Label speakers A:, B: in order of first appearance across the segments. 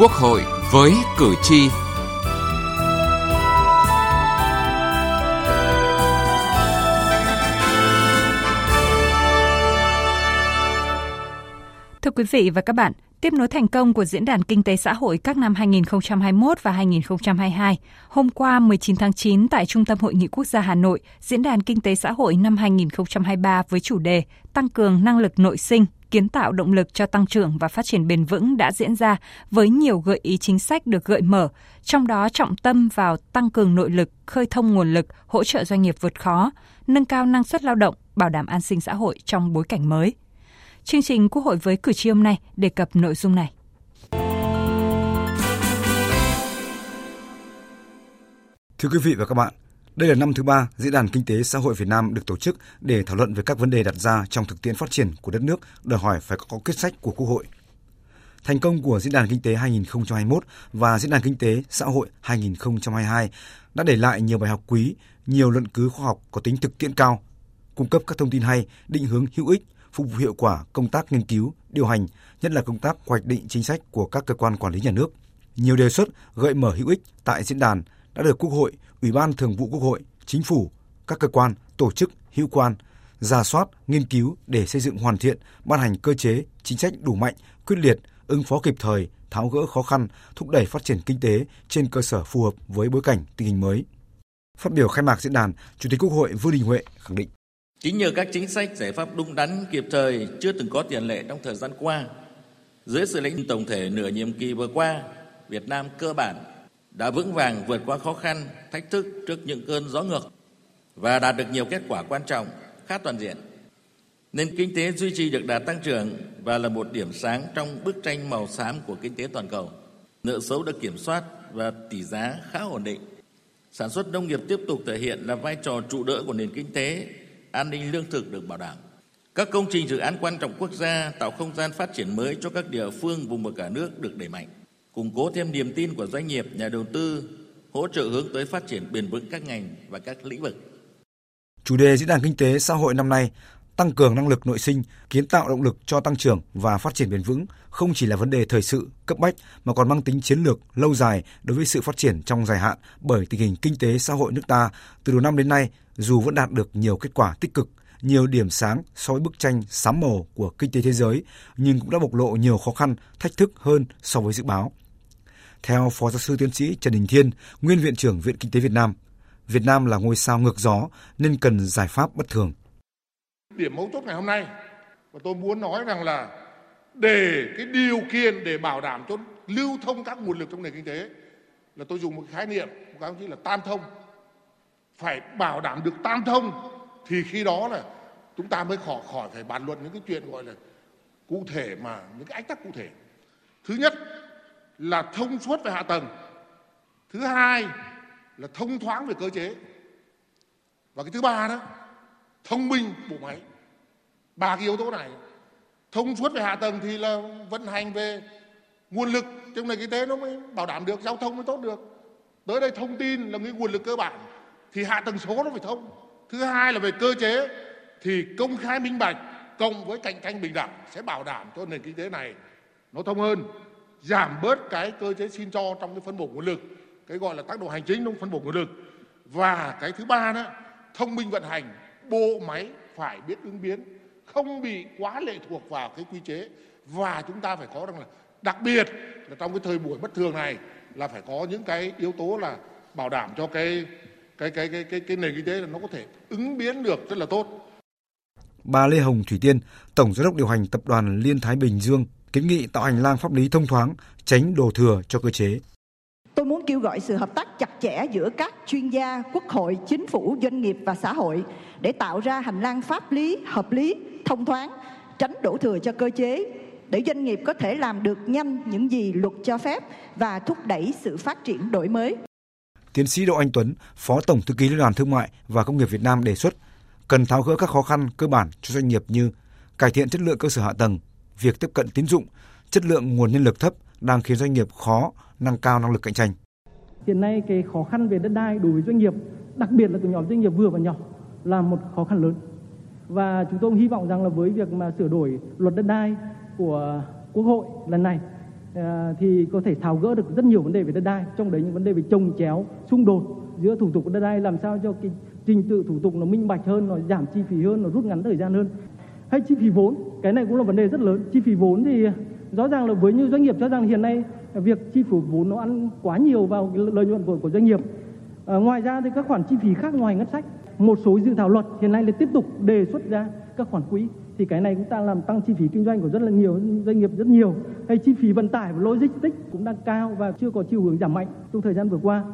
A: Quốc hội với cử tri.
B: Thưa quý vị và các bạn, Tiếp nối thành công của Diễn đàn Kinh tế Xã hội các năm 2021 và 2022, hôm qua 19 tháng 9 tại Trung tâm Hội nghị Quốc gia Hà Nội, Diễn đàn Kinh tế Xã hội năm 2023 với chủ đề Tăng cường năng lực nội sinh, kiến tạo động lực cho tăng trưởng và phát triển bền vững đã diễn ra với nhiều gợi ý chính sách được gợi mở, trong đó trọng tâm vào tăng cường nội lực, khơi thông nguồn lực, hỗ trợ doanh nghiệp vượt khó, nâng cao năng suất lao động, bảo đảm an sinh xã hội trong bối cảnh mới. Chương trình Quốc hội với cử tri hôm nay đề cập nội dung này.
C: Thưa quý vị và các bạn, đây là năm thứ ba Diễn đàn Kinh tế Xã hội Việt Nam được tổ chức để thảo luận về các vấn đề đặt ra trong thực tiễn phát triển của đất nước, đòi hỏi phải có quyết sách của Quốc hội. Thành công của Diễn đàn Kinh tế 2021 và Diễn đàn Kinh tế Xã hội 2022 đã để lại nhiều bài học quý, nhiều luận cứ khoa học có tính thực tiễn cao, cung cấp các thông tin hay, định hướng hữu ích, phục vụ hiệu quả công tác nghiên cứu, điều hành, nhất là công tác hoạch định chính sách của các cơ quan quản lý nhà nước. Nhiều đề xuất gợi mở hữu ích tại diễn đàn đã được Quốc hội, Ủy ban Thường vụ Quốc hội, Chính phủ, các cơ quan, tổ chức, hữu quan ra soát, nghiên cứu để xây dựng hoàn thiện, ban hành cơ chế, chính sách đủ mạnh, quyết liệt, ứng phó kịp thời, tháo gỡ khó khăn, thúc đẩy phát triển kinh tế trên cơ sở phù hợp với bối cảnh tình hình mới. Phát biểu khai mạc diễn đàn, Chủ tịch Quốc hội Vương Đình Huệ khẳng định
D: Chính nhờ các chính sách giải pháp đúng đắn kịp thời chưa từng có tiền lệ trong thời gian qua, dưới sự lãnh tổng thể nửa nhiệm kỳ vừa qua, Việt Nam cơ bản đã vững vàng vượt qua khó khăn, thách thức trước những cơn gió ngược và đạt được nhiều kết quả quan trọng, khá toàn diện. Nền kinh tế duy trì được đà tăng trưởng và là một điểm sáng trong bức tranh màu xám của kinh tế toàn cầu. Nợ xấu được kiểm soát và tỷ giá khá ổn định. Sản xuất nông nghiệp tiếp tục thể hiện là vai trò trụ đỡ của nền kinh tế an ninh lương thực được bảo đảm. Các công trình dự án quan trọng quốc gia tạo không gian phát triển mới cho các địa phương vùng và cả nước được đẩy mạnh, củng cố thêm niềm tin của doanh nghiệp, nhà đầu tư, hỗ trợ hướng tới phát triển bền vững các ngành và các lĩnh vực.
C: Chủ đề diễn đàn kinh tế xã hội năm nay tăng cường năng lực nội sinh, kiến tạo động lực cho tăng trưởng và phát triển bền vững không chỉ là vấn đề thời sự cấp bách mà còn mang tính chiến lược lâu dài đối với sự phát triển trong dài hạn bởi tình hình kinh tế xã hội nước ta từ đầu năm đến nay dù vẫn đạt được nhiều kết quả tích cực, nhiều điểm sáng so với bức tranh sám màu của kinh tế thế giới, nhưng cũng đã bộc lộ nhiều khó khăn, thách thức hơn so với dự báo. Theo Phó Giáo sư Tiến sĩ Trần Đình Thiên, Nguyên Viện trưởng Viện Kinh tế Việt Nam, Việt Nam là ngôi sao ngược gió nên cần giải pháp bất thường.
E: Điểm mấu chốt ngày hôm nay và tôi muốn nói rằng là để cái điều kiện để bảo đảm cho lưu thông các nguồn lực trong nền kinh tế là tôi dùng một khái niệm một cái là tam thông phải bảo đảm được tam thông thì khi đó là chúng ta mới khỏi khỏi phải bàn luận những cái chuyện gọi là cụ thể mà những cái ách tắc cụ thể thứ nhất là thông suốt về hạ tầng. Thứ hai là thông thoáng về cơ chế. Và cái thứ ba đó, thông minh bộ máy. Ba cái yếu tố này, thông suốt về hạ tầng thì là vận hành về nguồn lực. Trong nền kinh tế nó mới bảo đảm được, giao thông mới tốt được. Tới đây thông tin là cái nguồn lực cơ bản, thì hạ tầng số nó phải thông. Thứ hai là về cơ chế, thì công khai minh bạch cộng với cạnh tranh bình đẳng sẽ bảo đảm cho nền kinh tế này nó thông hơn giảm bớt cái cơ chế xin cho trong cái phân bổ nguồn lực cái gọi là tác động hành chính trong phân bổ nguồn lực. Và cái thứ ba đó thông minh vận hành bộ máy phải biết ứng biến không bị quá lệ thuộc vào cái quy chế. Và chúng ta phải có rằng là đặc biệt là trong cái thời buổi bất thường này là phải có những cái yếu tố là bảo đảm cho cái cái cái cái cái cái nền kinh tế là nó có thể ứng biến được rất là tốt.
C: Bà Lê Hồng Thủy Tiên, tổng giám đốc điều hành tập đoàn Liên Thái Bình Dương kiến nghị tạo hành lang pháp lý thông thoáng, tránh đổ thừa cho cơ chế.
F: Tôi muốn kêu gọi sự hợp tác chặt chẽ giữa các chuyên gia, quốc hội, chính phủ, doanh nghiệp và xã hội để tạo ra hành lang pháp lý hợp lý, thông thoáng, tránh đổ thừa cho cơ chế để doanh nghiệp có thể làm được nhanh những gì luật cho phép và thúc đẩy sự phát triển đổi mới.
C: Tiến sĩ Đỗ Anh Tuấn, Phó Tổng thư ký Liên đoàn Thương mại và Công nghiệp Việt Nam đề xuất cần tháo gỡ các khó khăn cơ bản cho doanh nghiệp như cải thiện chất lượng cơ sở hạ tầng, việc tiếp cận tín dụng, chất lượng nguồn nhân lực thấp đang khiến doanh nghiệp khó nâng cao năng lực cạnh tranh.
G: Hiện nay cái khó khăn về đất đai đối với doanh nghiệp, đặc biệt là từ nhóm doanh nghiệp vừa và nhỏ là một khó khăn lớn. Và chúng tôi hy vọng rằng là với việc mà sửa đổi luật đất đai của Quốc hội lần này à, thì có thể tháo gỡ được rất nhiều vấn đề về đất đai trong đấy những vấn đề về trồng chéo xung đột giữa thủ tục đất đai làm sao cho cái trình tự thủ tục nó minh bạch hơn nó giảm chi phí hơn nó rút ngắn thời gian hơn hay chi phí vốn cái này cũng là vấn đề rất lớn. Chi phí vốn thì rõ ràng là với như doanh nghiệp cho rằng hiện nay việc chi phí vốn nó ăn quá nhiều vào lợi nhuận của, của doanh nghiệp. À, ngoài ra thì các khoản chi phí khác ngoài ngân sách một số dự thảo luật hiện nay là tiếp tục đề xuất ra các khoản quỹ. Thì cái này cũng ta làm tăng chi phí kinh doanh của rất là nhiều doanh nghiệp rất nhiều. Hay chi phí vận tải và logistics cũng đang cao và chưa có chiều hướng giảm mạnh trong thời gian vừa qua.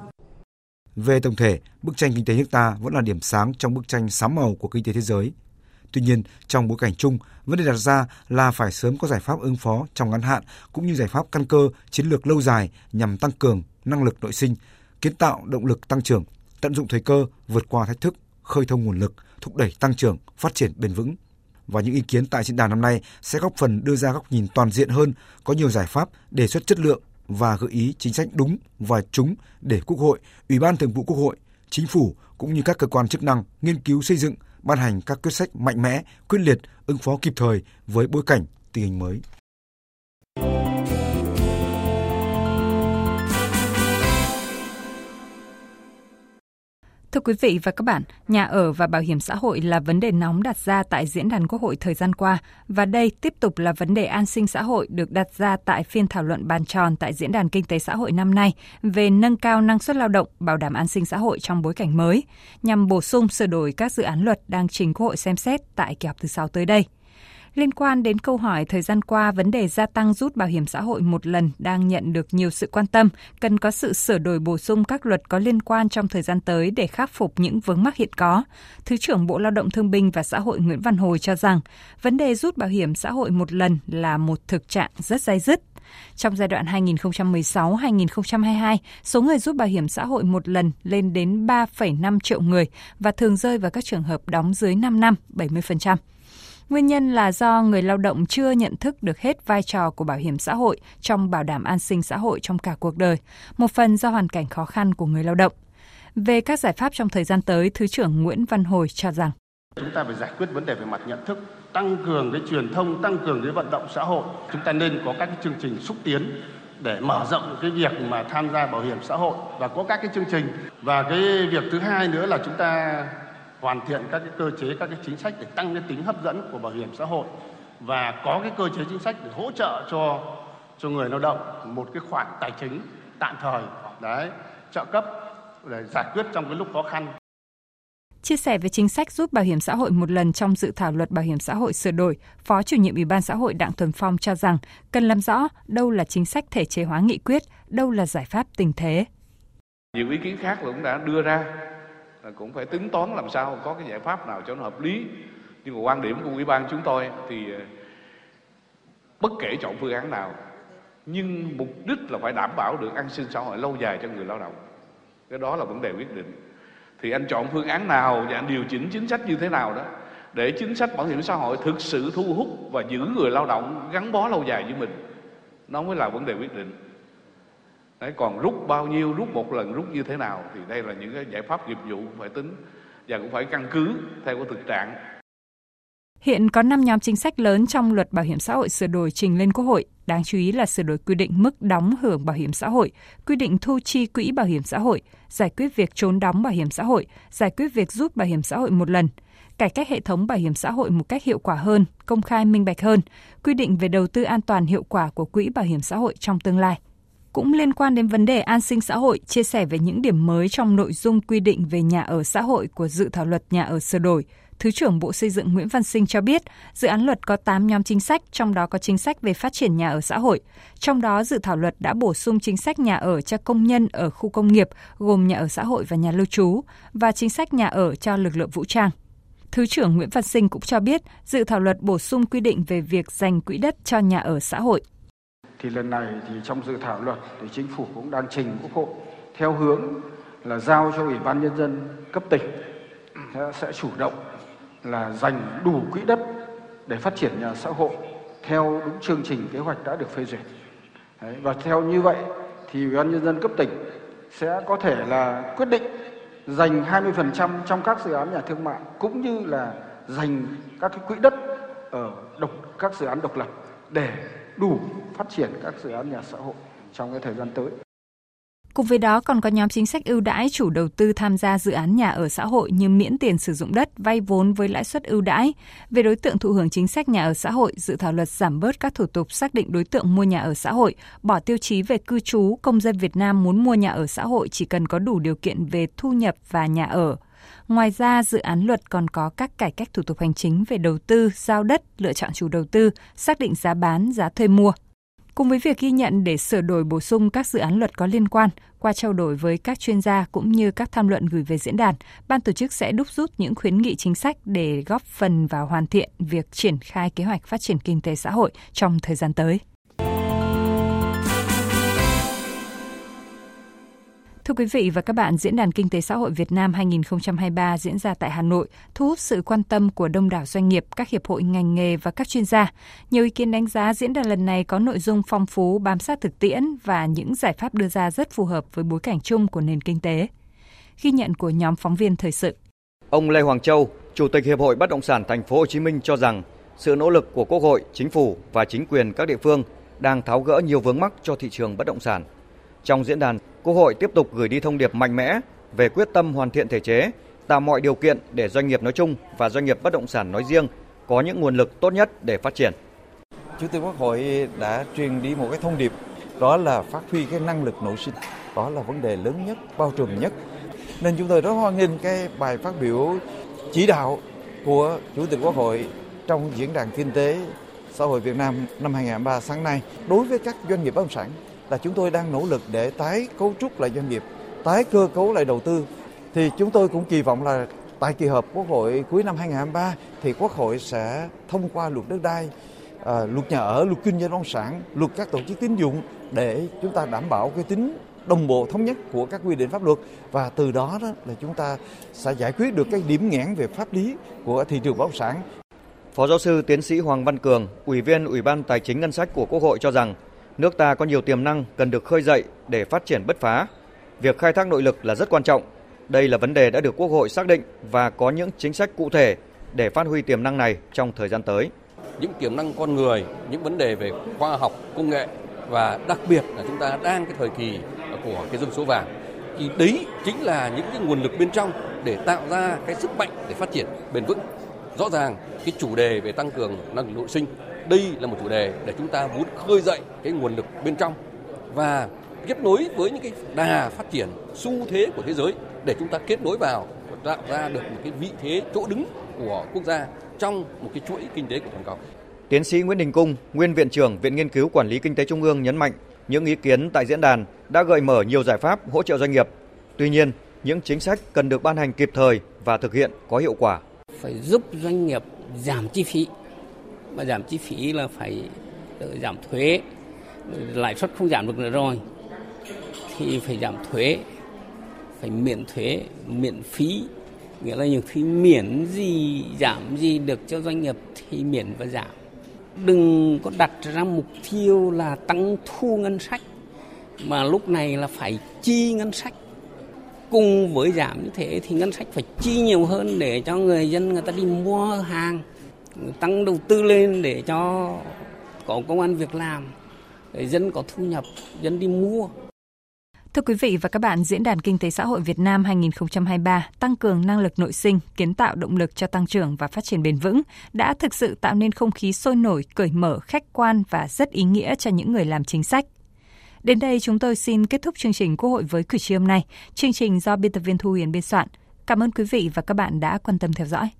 C: Về tổng thể, bức tranh kinh tế nước ta vẫn là điểm sáng trong bức tranh sám màu của kinh tế thế giới. Tuy nhiên, trong bối cảnh chung, vấn đề đặt ra là phải sớm có giải pháp ứng phó trong ngắn hạn cũng như giải pháp căn cơ, chiến lược lâu dài nhằm tăng cường năng lực nội sinh, kiến tạo động lực tăng trưởng, tận dụng thời cơ, vượt qua thách thức, khơi thông nguồn lực, thúc đẩy tăng trưởng, phát triển bền vững. Và những ý kiến tại diễn đàn năm nay sẽ góp phần đưa ra góc nhìn toàn diện hơn, có nhiều giải pháp, đề xuất chất lượng và gợi ý chính sách đúng và trúng để Quốc hội, Ủy ban Thường vụ Quốc hội, Chính phủ cũng như các cơ quan chức năng nghiên cứu xây dựng, ban hành các quyết sách mạnh mẽ, quyết liệt, ứng phó kịp thời với bối cảnh tình hình mới.
B: Thưa quý vị và các bạn, nhà ở và bảo hiểm xã hội là vấn đề nóng đặt ra tại diễn đàn Quốc hội thời gian qua và đây tiếp tục là vấn đề an sinh xã hội được đặt ra tại phiên thảo luận bàn tròn tại diễn đàn kinh tế xã hội năm nay về nâng cao năng suất lao động, bảo đảm an sinh xã hội trong bối cảnh mới, nhằm bổ sung sửa đổi các dự án luật đang trình Quốc hội xem xét tại kỳ họp thứ 6 tới đây. Liên quan đến câu hỏi thời gian qua vấn đề gia tăng rút bảo hiểm xã hội một lần đang nhận được nhiều sự quan tâm, cần có sự sửa đổi bổ sung các luật có liên quan trong thời gian tới để khắc phục những vướng mắc hiện có. Thứ trưởng Bộ Lao động Thương binh và Xã hội Nguyễn Văn Hồi cho rằng vấn đề rút bảo hiểm xã hội một lần là một thực trạng rất dai dứt. Trong giai đoạn 2016-2022, số người rút bảo hiểm xã hội một lần lên đến 3,5 triệu người và thường rơi vào các trường hợp đóng dưới 5 năm, 70%. Nguyên nhân là do người lao động chưa nhận thức được hết vai trò của bảo hiểm xã hội trong bảo đảm an sinh xã hội trong cả cuộc đời, một phần do hoàn cảnh khó khăn của người lao động. Về các giải pháp trong thời gian tới, Thứ trưởng Nguyễn Văn Hồi cho rằng
H: Chúng ta phải giải quyết vấn đề về mặt nhận thức, tăng cường cái truyền thông, tăng cường cái vận động xã hội. Chúng ta nên có các cái chương trình xúc tiến để mở rộng cái việc mà tham gia bảo hiểm xã hội và có các cái chương trình. Và cái việc thứ hai nữa là chúng ta hoàn thiện các cái cơ chế các cái chính sách để tăng cái tính hấp dẫn của bảo hiểm xã hội và có cái cơ chế chính sách để hỗ trợ cho cho người lao động một cái khoản tài chính tạm thời đấy trợ cấp để giải quyết trong cái lúc khó khăn
B: Chia sẻ về chính sách giúp bảo hiểm xã hội một lần trong dự thảo luật bảo hiểm xã hội sửa đổi, Phó chủ nhiệm Ủy ban xã hội Đặng Thuần Phong cho rằng cần làm rõ đâu là chính sách thể chế hóa nghị quyết, đâu là giải pháp tình thế.
I: Nhiều ý kiến khác cũng đã đưa ra Ờ, cũng phải tính toán làm sao có cái giải pháp nào cho nó hợp lý. Nhưng mà quan điểm của ủy ban chúng tôi thì ờ, bất kể chọn phương án nào, nhưng mục đích là phải đảm bảo được an sinh xã hội lâu dài cho người lao động. Cái đó là vấn đề quyết định. Thì anh chọn phương án nào và anh điều chỉnh chính sách như thế nào đó để chính sách bảo hiểm xã hội thực sự thu hút và giữ người lao động gắn bó lâu dài với mình, nó mới là vấn đề quyết định. Đấy, còn rút bao nhiêu, rút một lần, rút như thế nào thì đây là những cái giải pháp nghiệp vụ phải tính và cũng phải căn cứ theo cái thực trạng.
B: Hiện có 5 nhóm chính sách lớn trong luật bảo hiểm xã hội sửa đổi trình lên Quốc hội. Đáng chú ý là sửa đổi quy định mức đóng hưởng bảo hiểm xã hội, quy định thu chi quỹ bảo hiểm xã hội, giải quyết việc trốn đóng bảo hiểm xã hội, giải quyết việc rút bảo hiểm xã hội một lần, cải cách hệ thống bảo hiểm xã hội một cách hiệu quả hơn, công khai minh bạch hơn, quy định về đầu tư an toàn hiệu quả của quỹ bảo hiểm xã hội trong tương lai cũng liên quan đến vấn đề an sinh xã hội, chia sẻ về những điểm mới trong nội dung quy định về nhà ở xã hội của dự thảo luật nhà ở sửa đổi. Thứ trưởng Bộ Xây dựng Nguyễn Văn Sinh cho biết, dự án luật có 8 nhóm chính sách, trong đó có chính sách về phát triển nhà ở xã hội. Trong đó, dự thảo luật đã bổ sung chính sách nhà ở cho công nhân ở khu công nghiệp, gồm nhà ở xã hội và nhà lưu trú, và chính sách nhà ở cho lực lượng vũ trang. Thứ trưởng Nguyễn Văn Sinh cũng cho biết, dự thảo luật bổ sung quy định về việc dành quỹ đất cho nhà ở xã hội
J: thì lần này thì trong dự thảo luật thì chính phủ cũng đang trình quốc hội theo hướng là giao cho ủy ban nhân dân cấp tỉnh sẽ chủ động là dành đủ quỹ đất để phát triển nhà xã hội theo đúng chương trình kế hoạch đã được phê duyệt. Đấy, và theo như vậy thì ủy ban nhân dân cấp tỉnh sẽ có thể là quyết định dành 20% trong các dự án nhà thương mại cũng như là dành các cái quỹ đất ở độc các dự án độc lập để đủ phát triển các dự án nhà xã hội trong cái thời gian tới.
B: Cùng với đó còn có nhóm chính sách ưu đãi chủ đầu tư tham gia dự án nhà ở xã hội như miễn tiền sử dụng đất, vay vốn với lãi suất ưu đãi. Về đối tượng thụ hưởng chính sách nhà ở xã hội, dự thảo luật giảm bớt các thủ tục xác định đối tượng mua nhà ở xã hội, bỏ tiêu chí về cư trú, công dân Việt Nam muốn mua nhà ở xã hội chỉ cần có đủ điều kiện về thu nhập và nhà ở. Ngoài ra, dự án luật còn có các cải cách thủ tục hành chính về đầu tư, giao đất, lựa chọn chủ đầu tư, xác định giá bán, giá thuê mua. Cùng với việc ghi nhận để sửa đổi bổ sung các dự án luật có liên quan, qua trao đổi với các chuyên gia cũng như các tham luận gửi về diễn đàn, ban tổ chức sẽ đúc rút những khuyến nghị chính sách để góp phần vào hoàn thiện việc triển khai kế hoạch phát triển kinh tế xã hội trong thời gian tới. Thưa quý vị và các bạn, Diễn đàn Kinh tế Xã hội Việt Nam 2023 diễn ra tại Hà Nội, thu hút sự quan tâm của đông đảo doanh nghiệp, các hiệp hội ngành nghề và các chuyên gia. Nhiều ý kiến đánh giá diễn đàn lần này có nội dung phong phú, bám sát thực tiễn và những giải pháp đưa ra rất phù hợp với bối cảnh chung của nền kinh tế. Ghi nhận của nhóm phóng viên thời sự.
K: Ông Lê Hoàng Châu, Chủ tịch Hiệp hội Bất động sản Thành phố Hồ Chí Minh cho rằng sự nỗ lực của Quốc hội, Chính phủ và chính quyền các địa phương đang tháo gỡ nhiều vướng mắc cho thị trường bất động sản. Trong diễn đàn, Quốc hội tiếp tục gửi đi thông điệp mạnh mẽ về quyết tâm hoàn thiện thể chế, tạo mọi điều kiện để doanh nghiệp nói chung và doanh nghiệp bất động sản nói riêng có những nguồn lực tốt nhất để phát triển.
L: Chủ tịch Quốc hội đã truyền đi một cái thông điệp đó là phát huy cái năng lực nội sinh. Đó là vấn đề lớn nhất, bao trùm nhất. Nên chúng tôi rất hoan nghênh cái bài phát biểu chỉ đạo của Chủ tịch Quốc hội trong diễn đàn kinh tế xã hội Việt Nam năm 2023 sáng nay đối với các doanh nghiệp bất động sản là chúng tôi đang nỗ lực để tái cấu trúc lại doanh nghiệp, tái cơ cấu lại đầu tư. Thì chúng tôi cũng kỳ vọng là tại kỳ họp Quốc hội cuối năm 2023 thì Quốc hội sẽ thông qua luật đất đai, à, luật nhà ở, luật kinh doanh bất động sản, luật các tổ chức tín dụng để chúng ta đảm bảo cái tính đồng bộ thống nhất của các quy định pháp luật và từ đó, đó là chúng ta sẽ giải quyết được cái điểm nghẽn về pháp lý của thị trường bất động sản.
K: Phó giáo sư tiến sĩ Hoàng Văn Cường, Ủy viên Ủy ban Tài chính Ngân sách của Quốc hội cho rằng Nước ta có nhiều tiềm năng cần được khơi dậy để phát triển bứt phá. Việc khai thác nội lực là rất quan trọng. Đây là vấn đề đã được Quốc hội xác định và có những chính sách cụ thể để phát huy tiềm năng này trong thời gian tới.
M: Những tiềm năng con người, những vấn đề về khoa học, công nghệ và đặc biệt là chúng ta đang cái thời kỳ của cái dân số vàng thì đấy chính là những cái nguồn lực bên trong để tạo ra cái sức mạnh để phát triển bền vững. Rõ ràng cái chủ đề về tăng cường năng lực nội sinh đây là một chủ đề để chúng ta muốn khơi dậy cái nguồn lực bên trong và kết nối với những cái đà phát triển xu thế của thế giới để chúng ta kết nối vào và tạo ra được một cái vị thế chỗ đứng của quốc gia trong một cái chuỗi kinh tế của toàn cầu.
K: Tiến sĩ Nguyễn Đình Cung, nguyên viện trưởng Viện Nghiên cứu Quản lý Kinh tế Trung ương nhấn mạnh những ý kiến tại diễn đàn đã gợi mở nhiều giải pháp hỗ trợ doanh nghiệp. Tuy nhiên, những chính sách cần được ban hành kịp thời và thực hiện có hiệu quả.
N: Phải giúp doanh nghiệp giảm chi phí mà giảm chi phí là phải ờ, giảm thuế. Lãi suất không giảm được nữa rồi, thì phải giảm thuế, phải miễn thuế, miễn phí. Nghĩa là những phí miễn gì, giảm gì được cho doanh nghiệp thì miễn và giảm. Đừng có đặt ra mục tiêu là tăng thu ngân sách, mà lúc này là phải chi ngân sách. Cùng với giảm như thế thì ngân sách phải chi nhiều hơn để cho người dân, người ta đi mua hàng tăng đầu tư lên để cho có công an việc làm để dân có thu nhập dân đi mua
B: Thưa quý vị và các bạn, Diễn đàn Kinh tế Xã hội Việt Nam 2023 tăng cường năng lực nội sinh, kiến tạo động lực cho tăng trưởng và phát triển bền vững đã thực sự tạo nên không khí sôi nổi, cởi mở, khách quan và rất ý nghĩa cho những người làm chính sách. Đến đây chúng tôi xin kết thúc chương trình Quốc hội với cử tri hôm nay. Chương trình do biên tập viên Thu Huyền biên soạn. Cảm ơn quý vị và các bạn đã quan tâm theo dõi.